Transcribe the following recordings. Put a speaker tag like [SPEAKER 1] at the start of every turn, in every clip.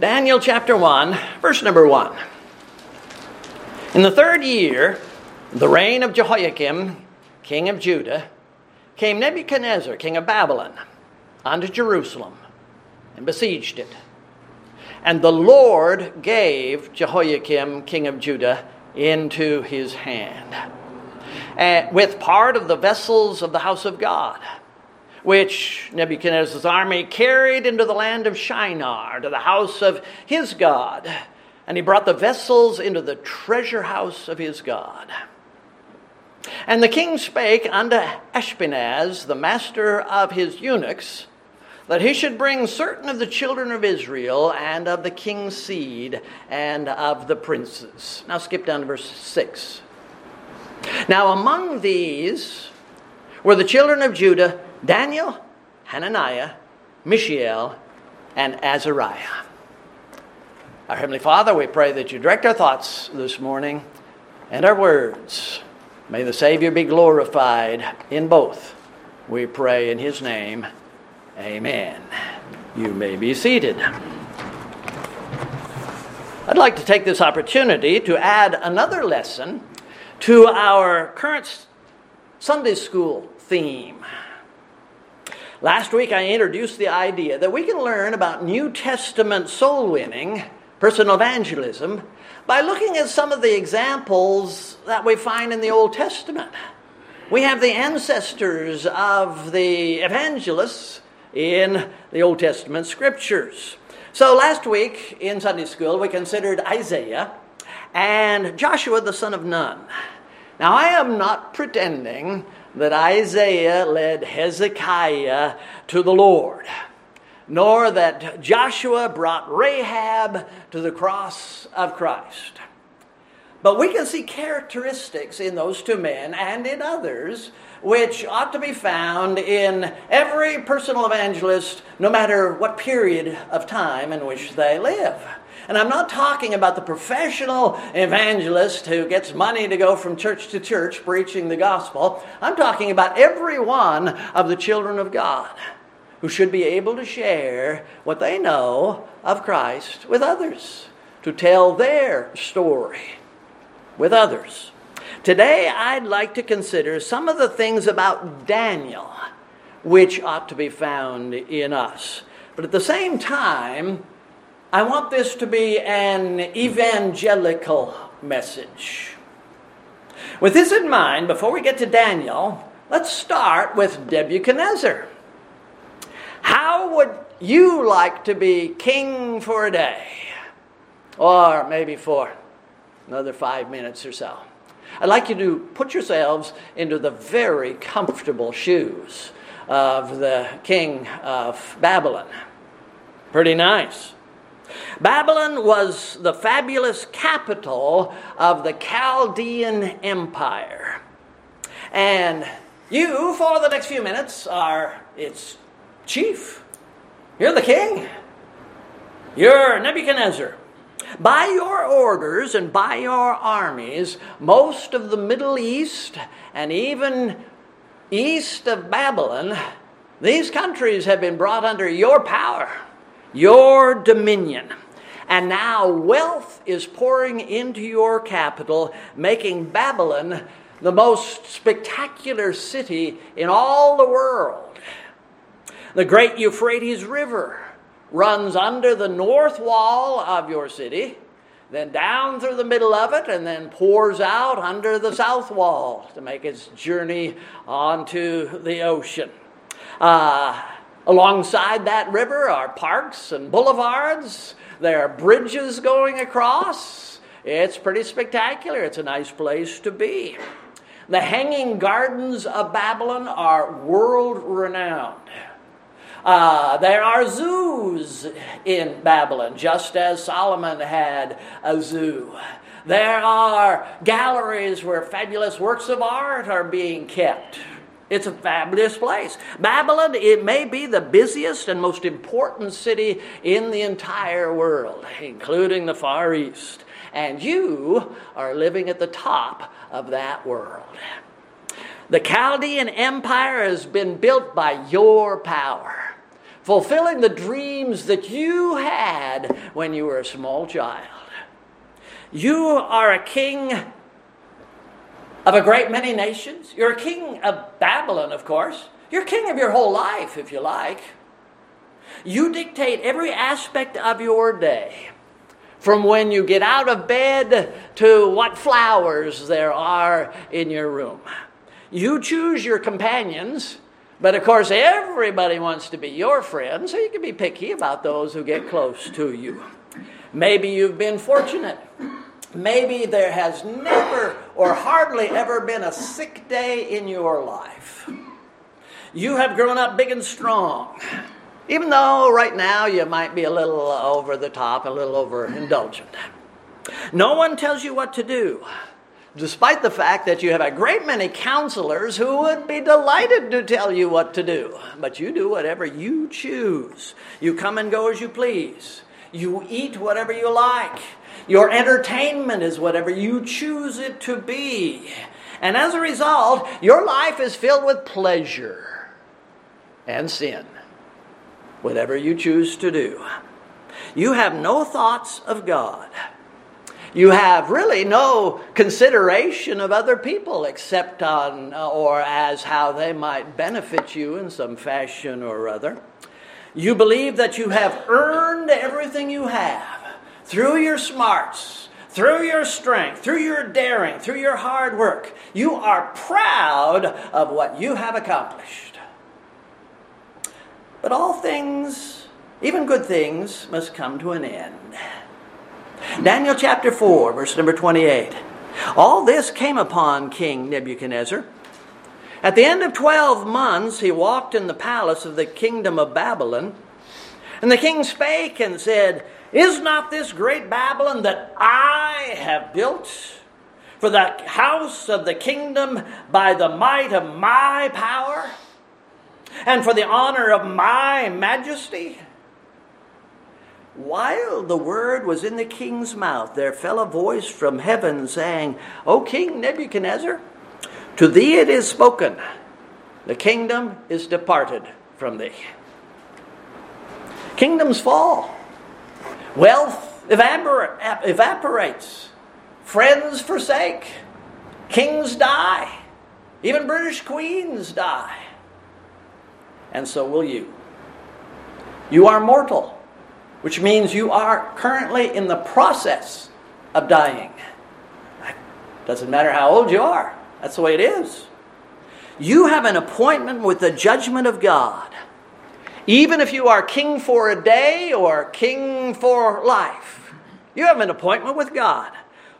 [SPEAKER 1] Daniel chapter 1, verse number 1. In the third year, the reign of Jehoiakim, king of Judah, came Nebuchadnezzar, king of Babylon, unto Jerusalem and besieged it. And the Lord gave Jehoiakim, king of Judah, into his hand, uh, with part of the vessels of the house of God which Nebuchadnezzar's army carried into the land of Shinar, to the house of his God. And he brought the vessels into the treasure house of his God. And the king spake unto Ashpenaz, the master of his eunuchs, that he should bring certain of the children of Israel, and of the king's seed, and of the princes. Now skip down to verse 6. Now among these were the children of Judah Daniel, Hananiah, Mishael, and Azariah. Our Heavenly Father, we pray that you direct our thoughts this morning and our words. May the Savior be glorified in both. We pray in His name. Amen. You may be seated. I'd like to take this opportunity to add another lesson to our current Sunday school theme. Last week I introduced the idea that we can learn about New Testament soul winning, personal evangelism, by looking at some of the examples that we find in the Old Testament. We have the ancestors of the evangelists in the Old Testament scriptures. So last week in Sunday school we considered Isaiah and Joshua the son of Nun. Now I am not pretending that Isaiah led Hezekiah to the Lord, nor that Joshua brought Rahab to the cross of Christ. But we can see characteristics in those two men and in others which ought to be found in every personal evangelist, no matter what period of time in which they live. And I'm not talking about the professional evangelist who gets money to go from church to church preaching the gospel. I'm talking about every one of the children of God who should be able to share what they know of Christ with others, to tell their story with others. Today, I'd like to consider some of the things about Daniel which ought to be found in us. But at the same time, I want this to be an evangelical message. With this in mind, before we get to Daniel, let's start with Nebuchadnezzar. How would you like to be king for a day? Or maybe for another five minutes or so? I'd like you to put yourselves into the very comfortable shoes of the king of Babylon. Pretty nice. Babylon was the fabulous capital of the Chaldean Empire. And you, for the next few minutes, are its chief. You're the king. You're Nebuchadnezzar. By your orders and by your armies, most of the Middle East and even east of Babylon, these countries have been brought under your power your dominion. And now wealth is pouring into your capital, making Babylon the most spectacular city in all the world. The great Euphrates River runs under the north wall of your city, then down through the middle of it, and then pours out under the south wall to make its journey onto the ocean. Uh, Alongside that river are parks and boulevards. There are bridges going across. It's pretty spectacular. It's a nice place to be. The hanging gardens of Babylon are world renowned. Uh, there are zoos in Babylon, just as Solomon had a zoo. There are galleries where fabulous works of art are being kept. It's a fabulous place. Babylon, it may be the busiest and most important city in the entire world, including the Far East. And you are living at the top of that world. The Chaldean Empire has been built by your power. fulfilling the dreams that you had when you were a small child. You are a king of a great many nations. You're a king of Babylon, of course. You're king of your whole life, if you like. You dictate every aspect of your day, from when you get out of bed to what flowers there are in your room. You choose your companions, but of course, everybody wants to be your friend, so you can be picky about those who get close to you. Maybe you've been fortunate. Maybe there has never or hardly ever been a sick day in your life. You have grown up big and strong. Even though right now you might be a little over the top, a little overindulgent. No one tells you what to do, despite the fact that you have a great many counselors who would be delighted to tell you what to do. But you do whatever you choose. You come and go as you please. You eat whatever you like. Your entertainment is whatever you choose it to be. And as a result, your life is filled with pleasure and sin whatever you choose to do. You have no thoughts of God. You have really no consideration of other people except on uh, or as how they might benefit you in some fashion or other. You believe that you have earned everything you have through your smarts, through your strength, through your daring, through your hard work. You are proud of what you have accomplished. But all things, even good things, must come to an end. Daniel chapter 4, verse number 28. All this came upon King Nebuchadnezzar. At the end of 12 months, he walked in the palace of the kingdom of Babylon. And the king spake and said, Is not this great Babylon that I have built for the house of the kingdom by the might of my power? and for the honor of my majesty? While the word was in the king's mouth, there fell a voice from heaven saying, O King Nebuchadnezzar, to thee it is spoken, the kingdom is departed from thee. Kingdoms fall, wealth evaporates, friends forsake, kings die, even British queens die and so will you. You are mortal, which means you are currently in the process of dying. Doesn't matter how old you are, that's the way it is. You have an appointment with the judgment of God. Even if you are king for a day or king for life, you have an appointment with God.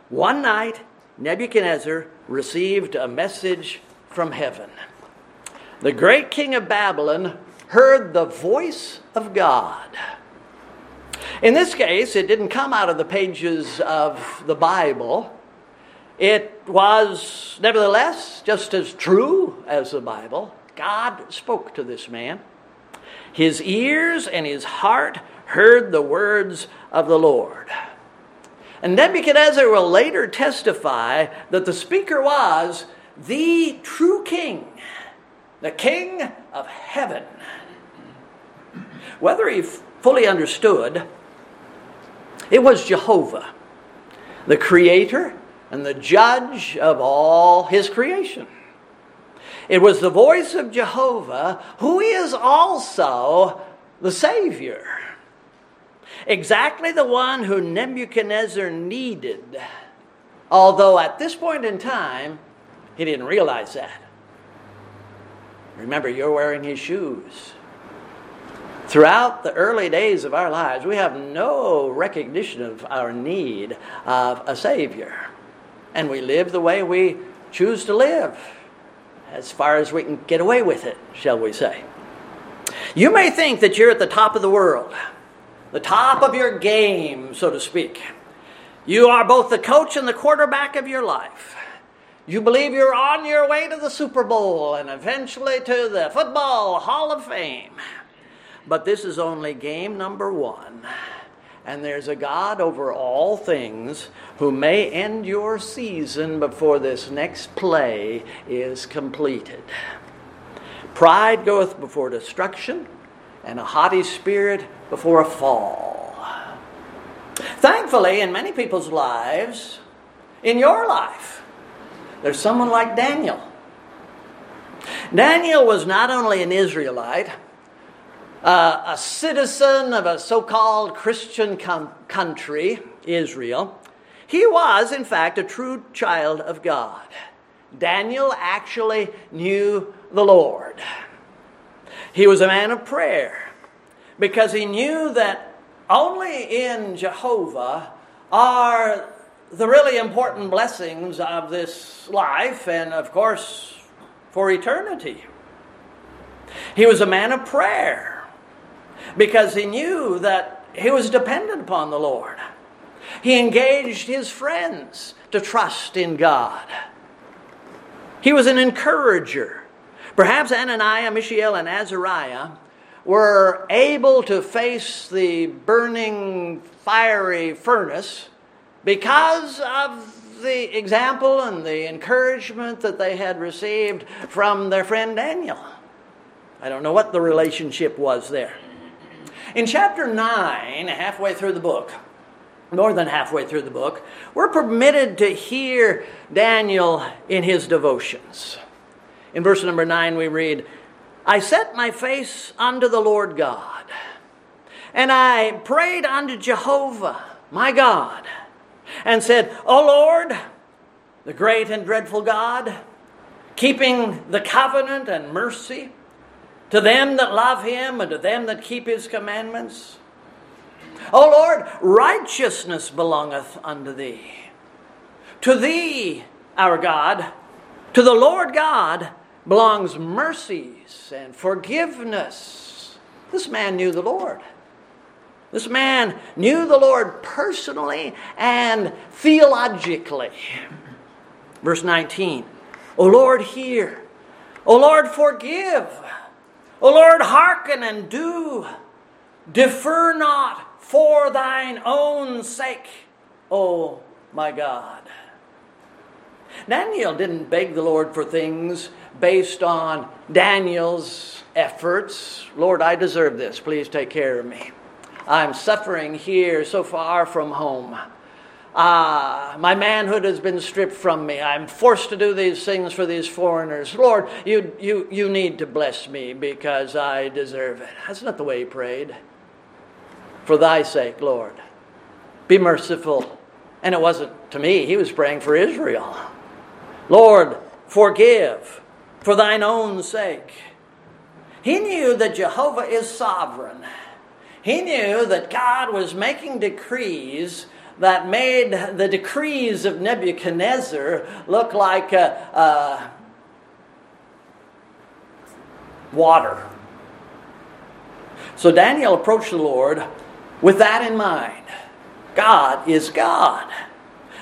[SPEAKER 1] One night, Nebuchadnezzar received a message from heaven the great king of Babylon heard the voice of God. In this case, it didn't come out of the pages of the Bible. It was, nevertheless, just as true as the Bible. God spoke to this man. His ears and his heart heard the words of the Lord. And Nebuchadnezzar will later testify that the speaker was the true king the King of heaven. Whether he fully understood, it was Jehovah, the creator and the judge of all his creation. It was the voice of Jehovah, who is also the Savior. Exactly the one who Nebuchadnezzar needed, although at this point in time, he didn't realize that. Remember, you're wearing his shoes. Throughout the early days of our lives, we have no recognition of our need of a Savior. And we live the way we choose to live, as far as we can get away with it, shall we say. You may think that you're at the top of the world, the top of your game, so to speak. You are both the coach and the quarterback of your life. You believe you're on your way to the Super Bowl and eventually to the Football Hall of Fame. But this is only game number one. And there's a God over all things who may end your season before this next play is completed. Pride goeth before destruction, and a haughty spirit before a fall. Thankfully, in many people's lives, in your life, there's someone like Daniel. Daniel was not only an Israelite, uh, a citizen of a so called Christian com- country, Israel, he was, in fact, a true child of God. Daniel actually knew the Lord. He was a man of prayer because he knew that only in Jehovah are the really important blessings of this life and, of course, for eternity. He was a man of prayer because he knew that he was dependent upon the Lord. He engaged his friends to trust in God. He was an encourager. Perhaps Ananiah, Mishael, and Azariah were able to face the burning fiery furnace because of the example and the encouragement that they had received from their friend Daniel. I don't know what the relationship was there. In chapter 9, halfway through the book, more than halfway through the book, we're permitted to hear Daniel in his devotions. In verse number 9, we read, I set my face unto the Lord God, and I prayed unto Jehovah, my God, and said, O Lord, the great and dreadful God, keeping the covenant and mercy to them that love him and to them that keep his commandments O Lord, righteousness belongeth unto thee. To thee, our God, to the Lord God, belongs mercies and forgiveness. This man knew the Lord. This man knew the Lord personally and theologically. Verse 19 O Lord, hear. O Lord, forgive. O Lord, hearken and do. Defer not for thine own sake, O my God. Daniel didn't beg the Lord for things based on Daniel's efforts. Lord, I deserve this. Please take care of me. I'm suffering here so far from home. Ah, my manhood has been stripped from me. I'm forced to do these things for these foreigners. Lord, you, you, you need to bless me because I deserve it. That's not the way he prayed for thy sake, Lord. Be merciful. And it wasn't to me, he was praying for Israel. Lord, forgive for thine own sake. He knew that Jehovah is sovereign. He knew that God was making decrees that made the decrees of Nebuchadnezzar look like uh, water. So Daniel approached the Lord with that in mind, God is God.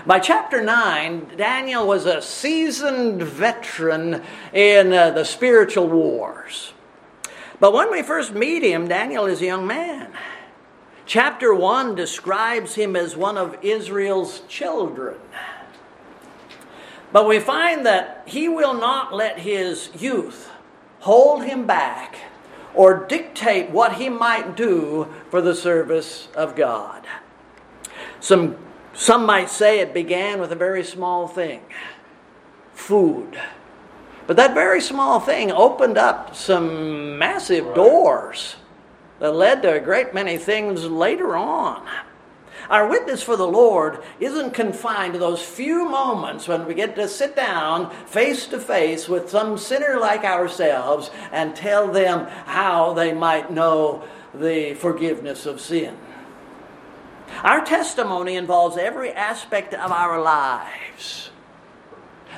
[SPEAKER 1] By chapter 9, Daniel was a seasoned veteran in uh, the spiritual wars. But when we first meet him, Daniel is a young man. Chapter 1 describes him as one of Israel's children. But we find that he will not let his youth hold him back or dictate what he might do for the service of God. Some, some might say it began with a very small thing food. But that very small thing opened up some massive right. doors that led to a great many things later on. Our witness for the Lord isn't confined to those few moments when we get to sit down face to face with some sinner like ourselves and tell them how they might know the forgiveness of sin. Our testimony involves every aspect of our lives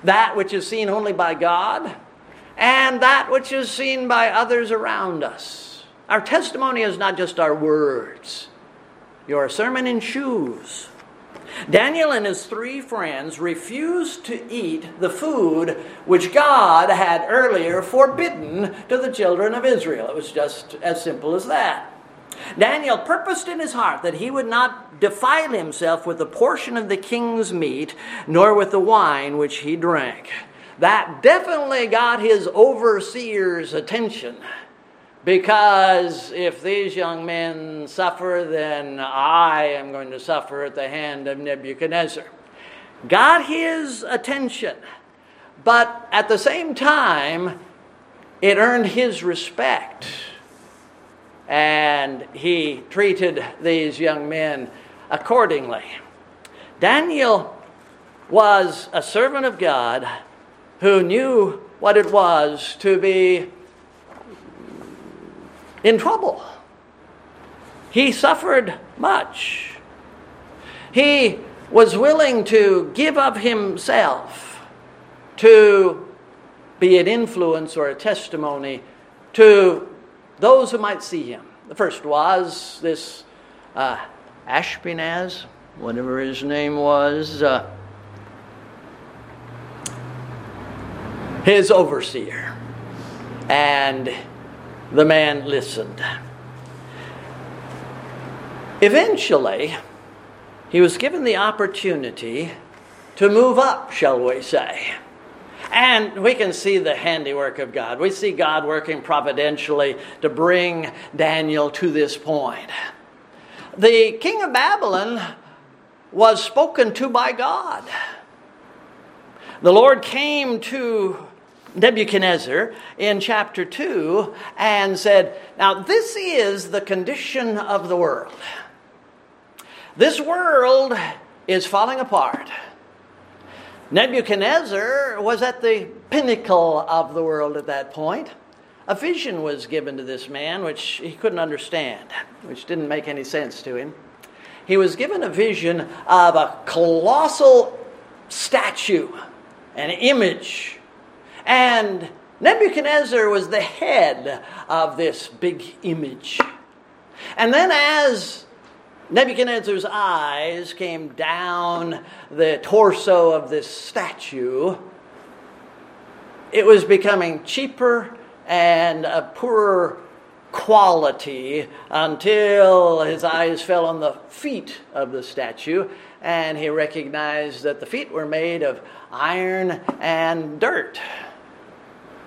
[SPEAKER 1] that which is seen only by God and that which is seen by others around us. Our testimony is not just our words, your sermon in shoes. Daniel and his three friends refused to eat the food which God had earlier forbidden to the children of Israel. It was just as simple as that. Daniel purposed in his heart that he would not defile himself with a portion of the king's meat, nor with the wine which he drank. That definitely got his overseer's attention. Because if these young men suffer, then I am going to suffer at the hand of Nebuchadnezzar. Got his attention, but at the same time, it earned his respect. And he treated these young men accordingly. Daniel was a servant of God who knew what it was to be in trouble. He suffered much. He was willing to give of himself to be an influence or a testimony to those who might see him. The first was this uh, Ashpenaz, whatever his name was, uh, his overseer. And the man listened. Eventually, he was given the opportunity to move up, shall we say. And we can see the handiwork of God. We see God working providentially to bring Daniel to this point. The king of Babylon was spoken to by God. The Lord came to Nebuchadnezzar in chapter 2 and said, Now, this is the condition of the world. This world is falling apart. Nebuchadnezzar was at the pinnacle of the world at that point. A vision was given to this man which he couldn't understand, which didn't make any sense to him. He was given a vision of a colossal statue, an image and Nebuchadnezzar was the head of this big image. And then, as Nebuchadnezzar's eyes came down the torso of this statue, it was becoming cheaper and a poorer quality until his eyes fell on the feet of the statue and he recognized that the feet were made of iron and dirt.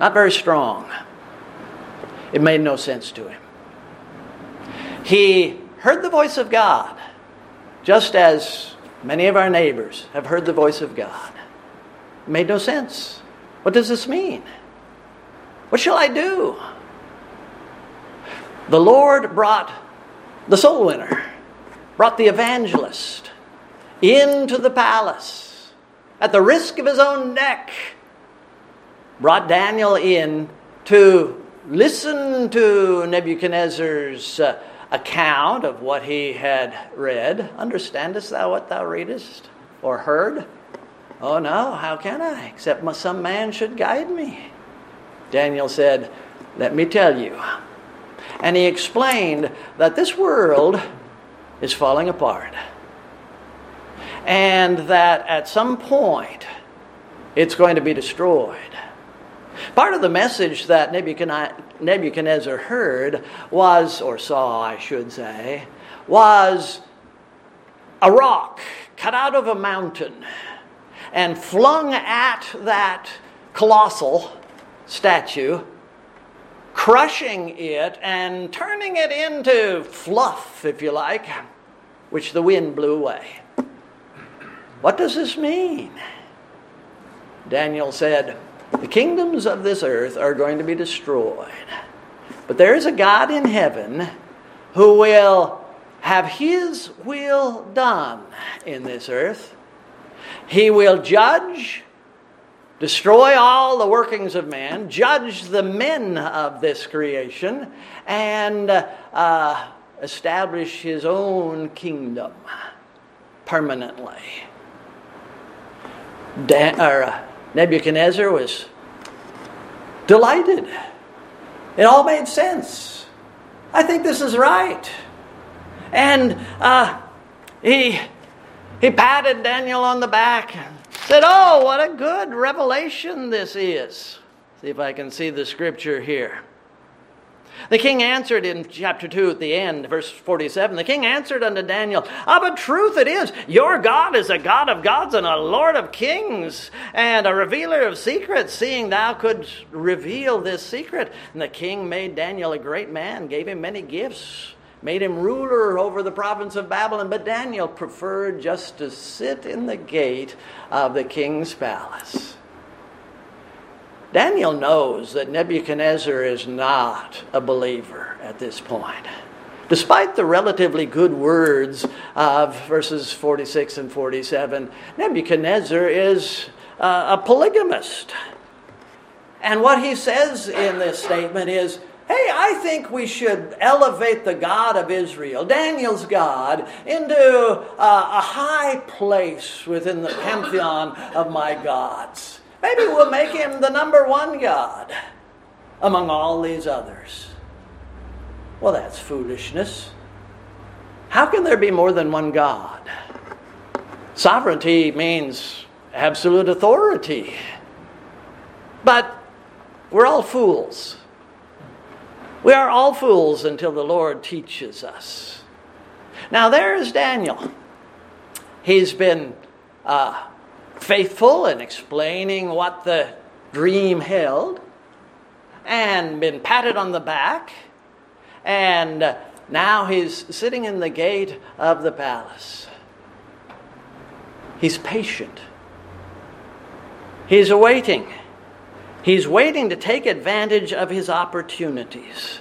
[SPEAKER 1] Not very strong. It made no sense to him. He heard the voice of God, just as many of our neighbors have heard the voice of God. It made no sense. What does this mean? What shall I do? The Lord brought the soul winner, brought the evangelist into the palace at the risk of his own neck brought Daniel in to listen to Nebuchadnezzar's uh, account of what he had read. Understandest thou what thou readest or heard? Oh no, how can I, except some man should guide me? Daniel said, Let me tell you. And he explained that this world is falling apart. And that at some point it's going to be destroyed. Part of the message that Nebuchadnezzar heard was, or saw, I should say, was a rock cut out of a mountain and flung at that colossal statue, crushing it and turning it into fluff, if you like, which the wind blew away. What does this mean? Daniel said, the kingdoms of this earth are going to be destroyed. But there is a God in heaven who will have his will done in this earth. He will judge, destroy all the workings of man, judge the men of this creation, and uh, establish his own kingdom permanently. Or, uh, Nebuchadnezzar was delighted. It all made sense. I think this is right. And uh, he, he patted Daniel on the back and said, Oh, what a good revelation this is. See if I can see the scripture here. The king answered in chapter 2 at the end, verse 47 the king answered unto Daniel, Of a truth it is, your God is a God of gods and a Lord of kings, and a revealer of secrets, seeing thou couldst reveal this secret. And the king made Daniel a great man, gave him many gifts, made him ruler over the province of Babylon. But Daniel preferred just to sit in the gate of the king's palace. Daniel knows that Nebuchadnezzar is not a believer at this point. Despite the relatively good words of verses 46 and 47, Nebuchadnezzar is uh, a polygamist. And what he says in this statement is hey, I think we should elevate the God of Israel, Daniel's God, into uh, a high place within the pantheon of my gods. Maybe we'll make him the number one God among all these others. Well, that's foolishness. How can there be more than one God? Sovereignty means absolute authority. But we're all fools. We are all fools until the Lord teaches us. Now, there is Daniel. He's been uh, faithful in explaining what the dream held and been patted on the back. And now he's sitting in the gate of the palace. He's patient. He's awaiting. He's waiting to take advantage of his opportunities.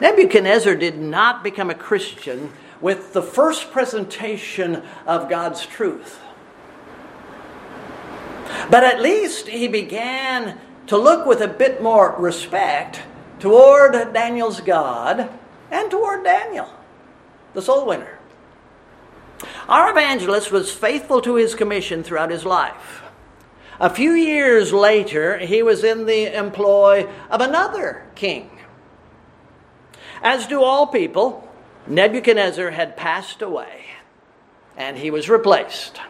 [SPEAKER 1] Nebuchadnezzar did not become a Christian with the first presentation of God's truth. But at least he began to look with a bit more respect toward Daniel's God and toward Daniel, the soul winner. Our evangelist was faithful to his commission throughout his life. A few years later, he was in the employ of another king. As do all people, Nebuchadnezzar had passed away and he was replaced.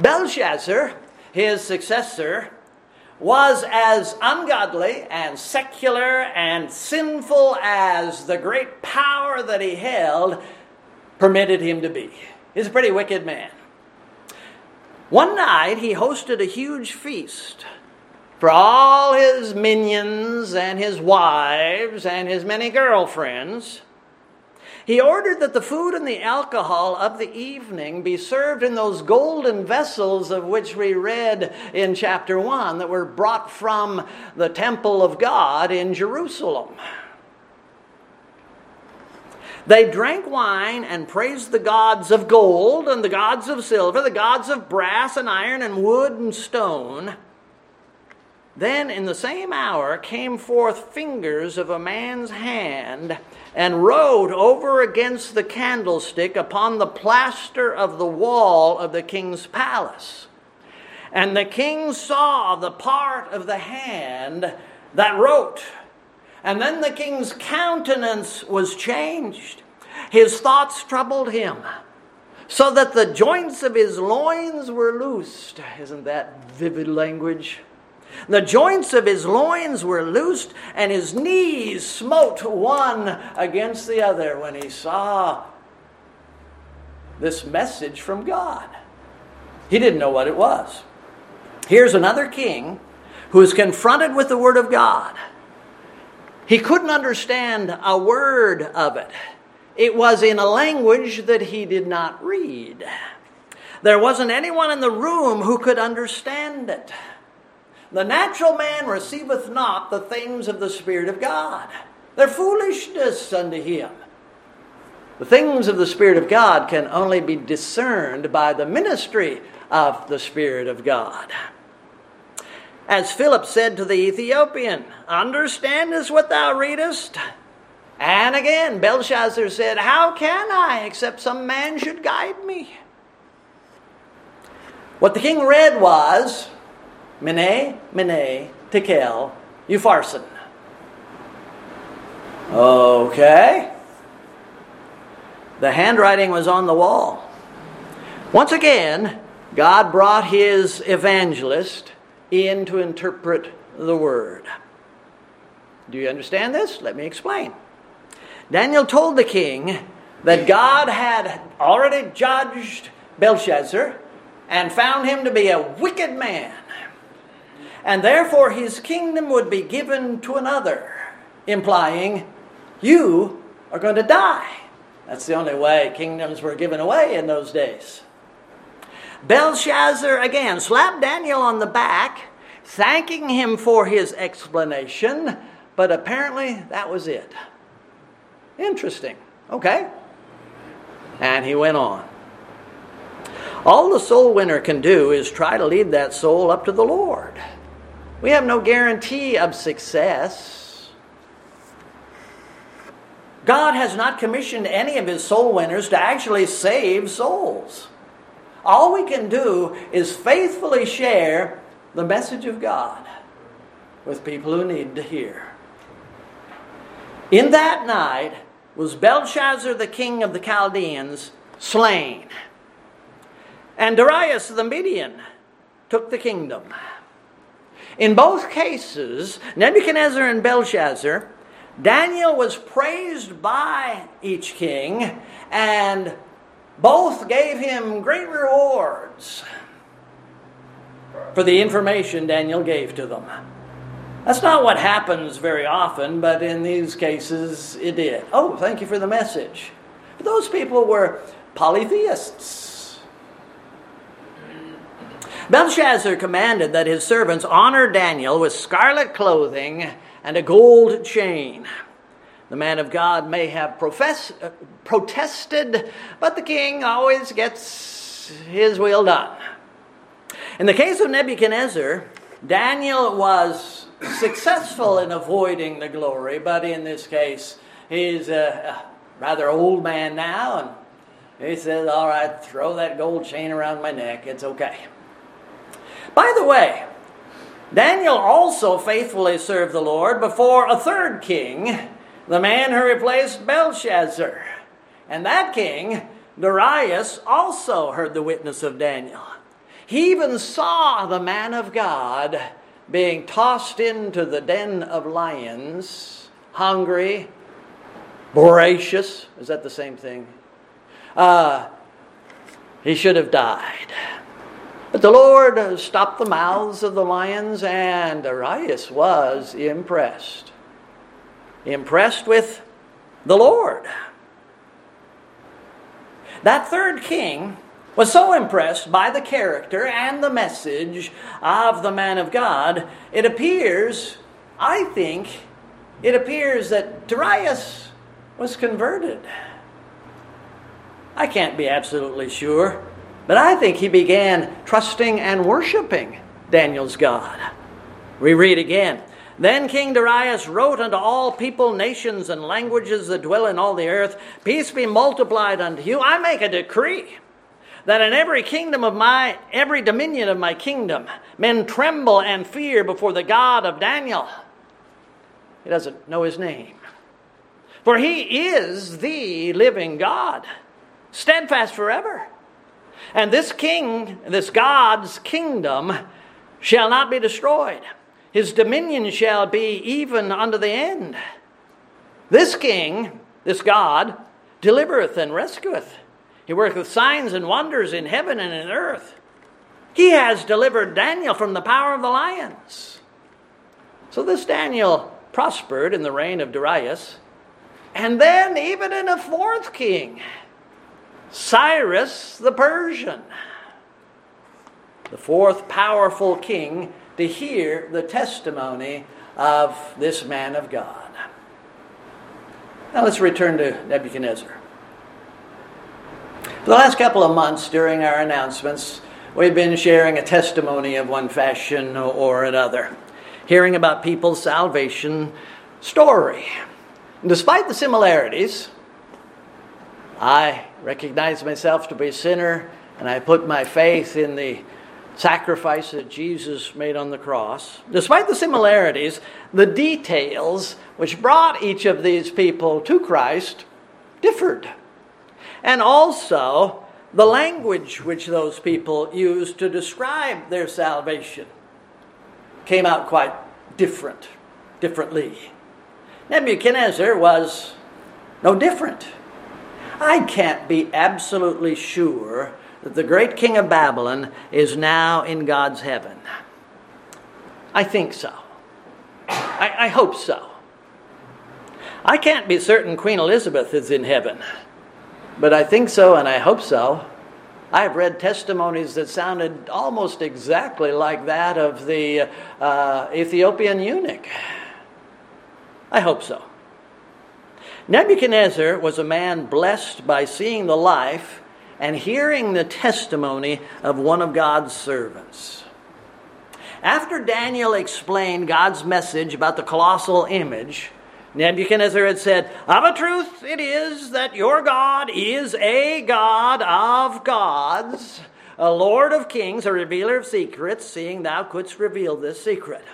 [SPEAKER 1] Belshazzar his successor, was as ungodly and secular and sinful as the great power that he held permitted him to be. He's a pretty wicked man. One night he hosted a huge feast for all his minions and his wives and his many girlfriends. He ordered that the food and the alcohol of the evening be served in those golden vessels of which we read in chapter 1 that were brought from the temple of God in Jerusalem. They drank wine and praised the gods of gold and the gods of silver, the gods of brass and iron and wood and stone. Then in the same hour came forth fingers of a man's hand and wrote over against the candlestick upon the plaster of the wall of the king's palace. And the king saw the part of the hand that wrote. And then the king's countenance was changed. His thoughts troubled him, so that the joints of his loins were loosed. Isn't that vivid language? The joints of his loins were loosed, and his knees smote one against the other when he saw this message from God. He didn't know what it was. Here's another king who is confronted with the Word of God. He couldn't understand a word of it. It was in a language that he did not read. There wasn't anyone in the room who could understand it. The natural man receiveth not the things of the Spirit of God. They're foolishness unto him. The things of the Spirit of God can only be discerned by the ministry of the Spirit of God. As Philip said to the Ethiopian, Understandest what thou readest? And again, Belshazzar said, How can I, except some man should guide me? What the king read was, Mene, Mene, Tekel, Upharsin. Okay. The handwriting was on the wall. Once again, God brought his evangelist in to interpret the word. Do you understand this? Let me explain. Daniel told the king that God had already judged Belshazzar and found him to be a wicked man, and therefore his kingdom would be given to another, implying, You are going to die. That's the only way kingdoms were given away in those days. Belshazzar again slapped Daniel on the back, thanking him for his explanation, but apparently that was it. Interesting. Okay. And he went on. All the soul winner can do is try to lead that soul up to the Lord. We have no guarantee of success. God has not commissioned any of his soul winners to actually save souls. All we can do is faithfully share the message of God with people who need to hear. In that night was Belshazzar, the king of the Chaldeans, slain. And Darius the Median took the kingdom. In both cases, Nebuchadnezzar and Belshazzar, Daniel was praised by each king, and both gave him great rewards for the information Daniel gave to them. That's not what happens very often, but in these cases it did. Oh, thank you for the message. But Those people were polytheists. Belshazzar commanded that his servants honor Daniel with scarlet clothing and a gold chain. The man of God may have profess, uh, protested, but the king always gets his will done. In the case of Nebuchadnezzar, Daniel was successful in avoiding the glory, but in this case, he's a, a rather old man now, and he says, All right, throw that gold chain around my neck, it's okay. By the way, Daniel also faithfully served the Lord before a third king the man who replaced Belshazzar. And that king, Darius, also heard the witness of Daniel. He even saw the man of God being tossed into the den of lions, hungry, voracious. Is that the same thing? Uh, he should have died. But the Lord stopped the mouths of the lions, and Darius was impressed impressed with the Lord. That third king was so impressed by the character and the message of the man of God, it appears, I think, it appears that Darius was converted. I can't be absolutely sure, but I think he began trusting and worshiping Daniel's God. We read again then King Darius wrote unto all people, nations, and languages that dwell in all the earth Peace be multiplied unto you. I make a decree that in every kingdom of my, every dominion of my kingdom, men tremble and fear before the God of Daniel. He doesn't know his name. For he is the living God, steadfast forever. And this king, this God's kingdom, shall not be destroyed. His dominion shall be even unto the end. This king, this God, delivereth and rescueth. He worketh signs and wonders in heaven and in earth. He has delivered Daniel from the power of the lions. So this Daniel prospered in the reign of Darius, and then even in a fourth king, Cyrus the Persian, the fourth powerful king to hear the testimony of this man of God. Now let's return to Nebuchadnezzar. For the last couple of months during our announcements, we've been sharing a testimony of one fashion or another, hearing about people's salvation story. And despite the similarities, I recognize myself to be a sinner and I put my faith in the sacrifice that Jesus made on the cross, despite the similarities, the details which brought each of these people to Christ differed. And also, the language which those people used to describe their salvation came out quite different, differently. Nebuchadnezzar was no different. I can't be absolutely sure that the great king of Babylon is now in God's heaven. I think so. I, I hope so. I can't be certain Queen Elizabeth is in heaven, but I think so and I hope so. I've read testimonies that sounded almost exactly like that of the uh, Ethiopian eunuch. I hope so. Nebuchadnezzar was a man blessed by seeing the life and hearing the testimony of one of God's servants. After Daniel explained God's message about the colossal image, Nebuchadnezzar had said, Of a truth it is that your God is a God of gods, a Lord of kings, a revealer of secrets, seeing thou couldst reveal this secret.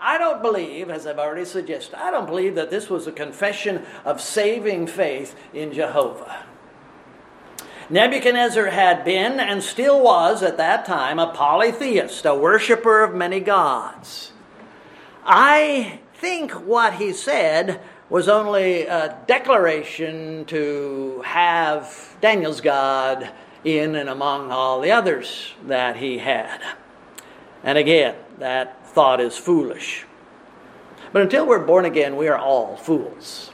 [SPEAKER 1] I don't believe, as I've already suggested, I don't believe that this was a confession of saving faith in Jehovah. Nebuchadnezzar had been and still was at that time a polytheist, a worshiper of many gods. I think what he said was only a declaration to have Daniel's God in and among all the others that he had. And again, that thought is foolish. But until we're born again, we are all fools.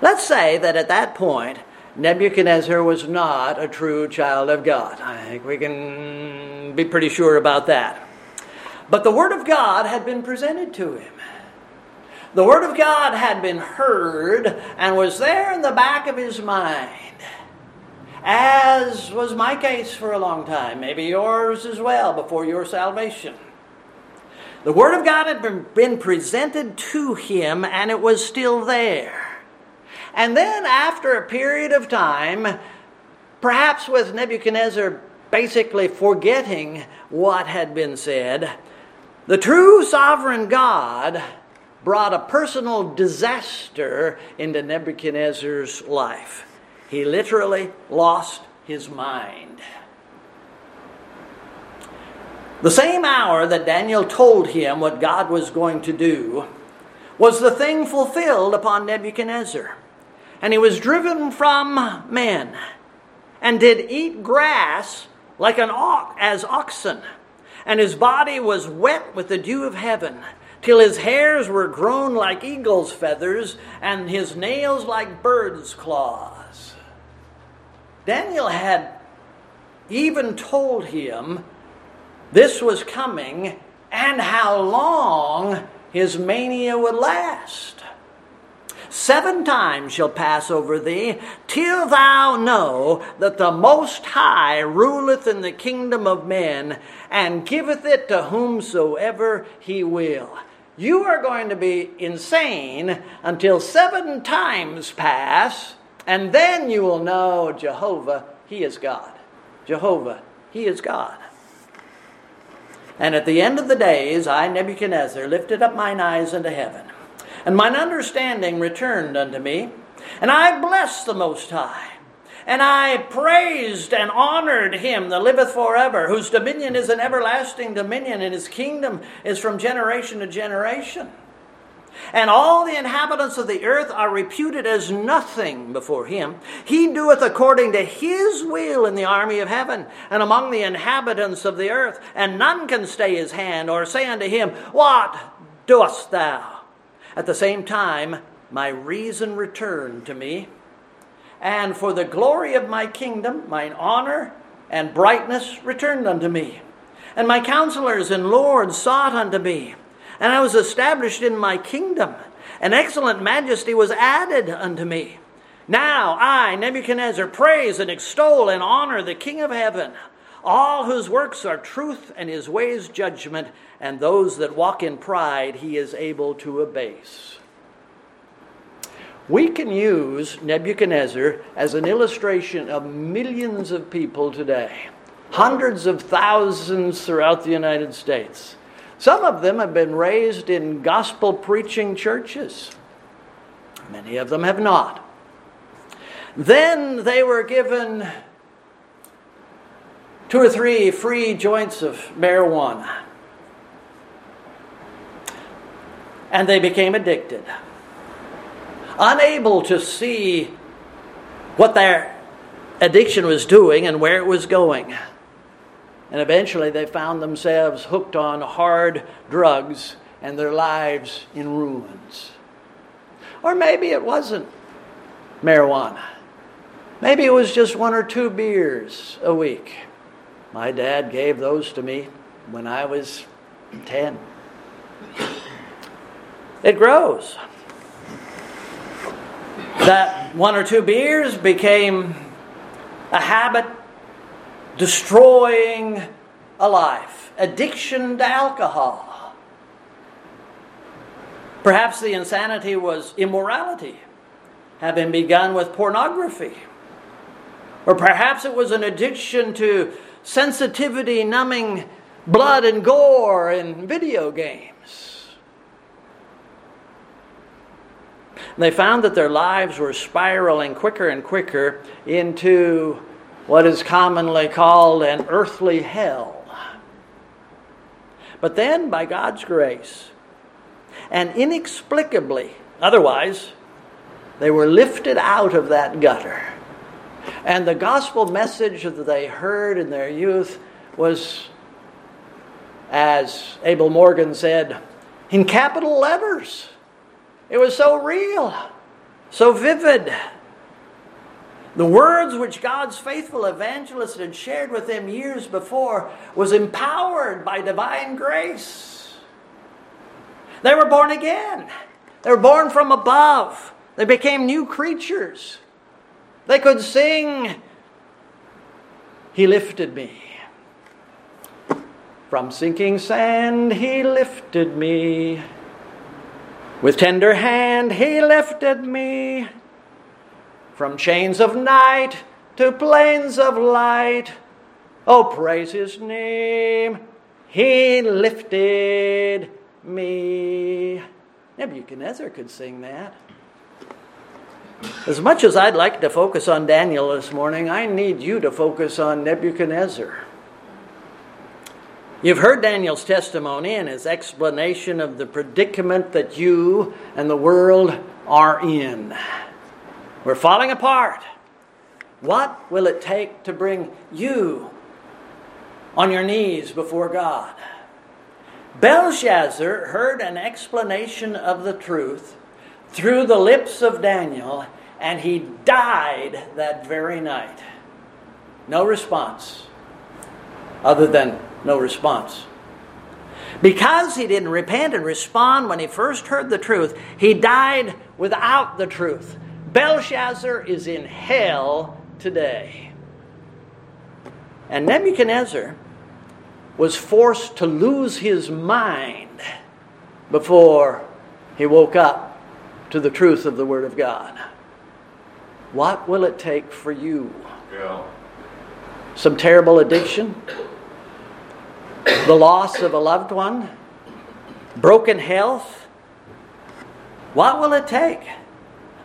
[SPEAKER 1] Let's say that at that point, Nebuchadnezzar was not a true child of God. I think we can be pretty sure about that. But the Word of God had been presented to him. The Word of God had been heard and was there in the back of his mind, as was my case for a long time, maybe yours as well before your salvation. The Word of God had been, presented to him and it was still there. And then, after a period of time, perhaps with Nebuchadnezzar basically forgetting what had been said, the true sovereign God brought a personal disaster into Nebuchadnezzar's life. He literally lost his mind. The same hour that Daniel told him what God was going to do was the thing fulfilled upon Nebuchadnezzar. And he was driven from men and did eat grass like an ox, as oxen. And his body was wet with the dew of heaven till his hairs were grown like eagle's feathers, and his nails like bird's claws. Daniel had even told him this was coming and how long his mania would last. Seven times shall pass over thee, till thou know that the Most High ruleth in the kingdom of men, and giveth it to whomsoever he will. You are going to be insane until seven times pass, and then you will know Jehovah, He is God. Jehovah, He is God. And at the end of the days, I, Nebuchadnezzar, lifted up mine eyes unto heaven, and mine understanding returned unto me, and I blessed the Most High. And I praised and honored him that liveth forever, whose dominion is an everlasting dominion, and his kingdom is from generation to generation. And all the inhabitants of the earth are reputed as nothing before him. He doeth according to his will in the army of heaven and among the inhabitants of the earth, and none can stay his hand or say unto him, What doest thou? At the same time, my reason returned to me and for the glory of my kingdom, mine honor and brightness returned unto me. And my counselors and lords sought unto me, and I was established in my kingdom. An excellent majesty was added unto me. Now I, Nebuchadnezzar, praise and extol and honor the King of heaven, all whose works are truth and his ways judgment, and those that walk in pride he is able to abase. We can use Nebuchadnezzar as an illustration of millions of people today, hundreds of thousands throughout the United States. Some of them have been raised in gospel preaching churches, many of them have not. Then they were given two or three free joints of marijuana. And they became addicted. unable to see what their addiction was doing and where it was going. And eventually they found themselves hooked on hard drugs and their lives in ruins. Or maybe it wasn't marijuana. Maybe it was just one or two beers a week. My dad gave those to me when I was 10. It grows. That one or two beers became a habit destroying a life, addiction to alcohol. Perhaps the insanity was immorality, having begun with pornography. Or perhaps it was an addiction to sensitivity numbing blood and gore in video games. They found that their lives were spiraling quicker and quicker into what is commonly called an earthly hell. But then, by God's grace, and inexplicably, otherwise, they were lifted out of that gutter. And the gospel message that they heard in their youth was, as Abel Morgan said, in capital letters. It was so real, so vivid. The words which God's faithful evangelist had shared with them years before was empowered by divine grace. They were born again. They were born from above. They became new creatures. They could sing, He lifted me. From sinking sand, He lifted me. With tender hand, He lifted me. From chains of night to plains of light, oh, praise His name. He lifted me. Nebuchadnezzar could sing that. As much as I'd like to focus on Daniel this morning, I need you to focus on Nebuchadnezzar. You've heard Daniel's testimony and his explanation of the predicament that you and the world are in. We're falling apart. What will it take to bring you on your knees before God? Belshazzar heard an explanation of the truth through the lips of Daniel, and he died that very night. No response, other than no response. Because he didn't repent and respond when he first heard the truth, he died without the truth. Belshazzar is in hell today. And Nebuchadnezzar was forced to lose his mind before he woke up to the truth of the Word of God. What will it take for you? Yeah. Some terrible addiction? The loss of a loved one? Broken health? What will it take?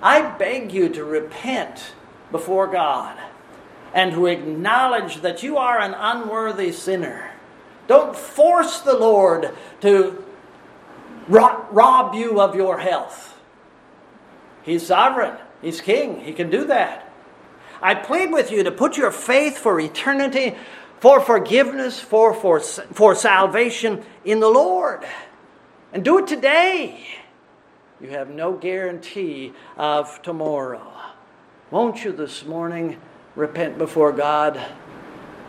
[SPEAKER 1] I beg you to repent before God and to acknowledge that you are an unworthy sinner. Don't force the Lord to rob you of your health. He's sovereign, He's king, He can do that. I plead with you to put your faith for eternity, for forgiveness, for, for, for salvation in the Lord. And do it today. You have no guarantee of tomorrow. Won't you this morning repent before God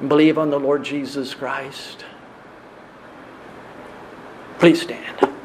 [SPEAKER 1] and believe on the Lord Jesus Christ? Please stand.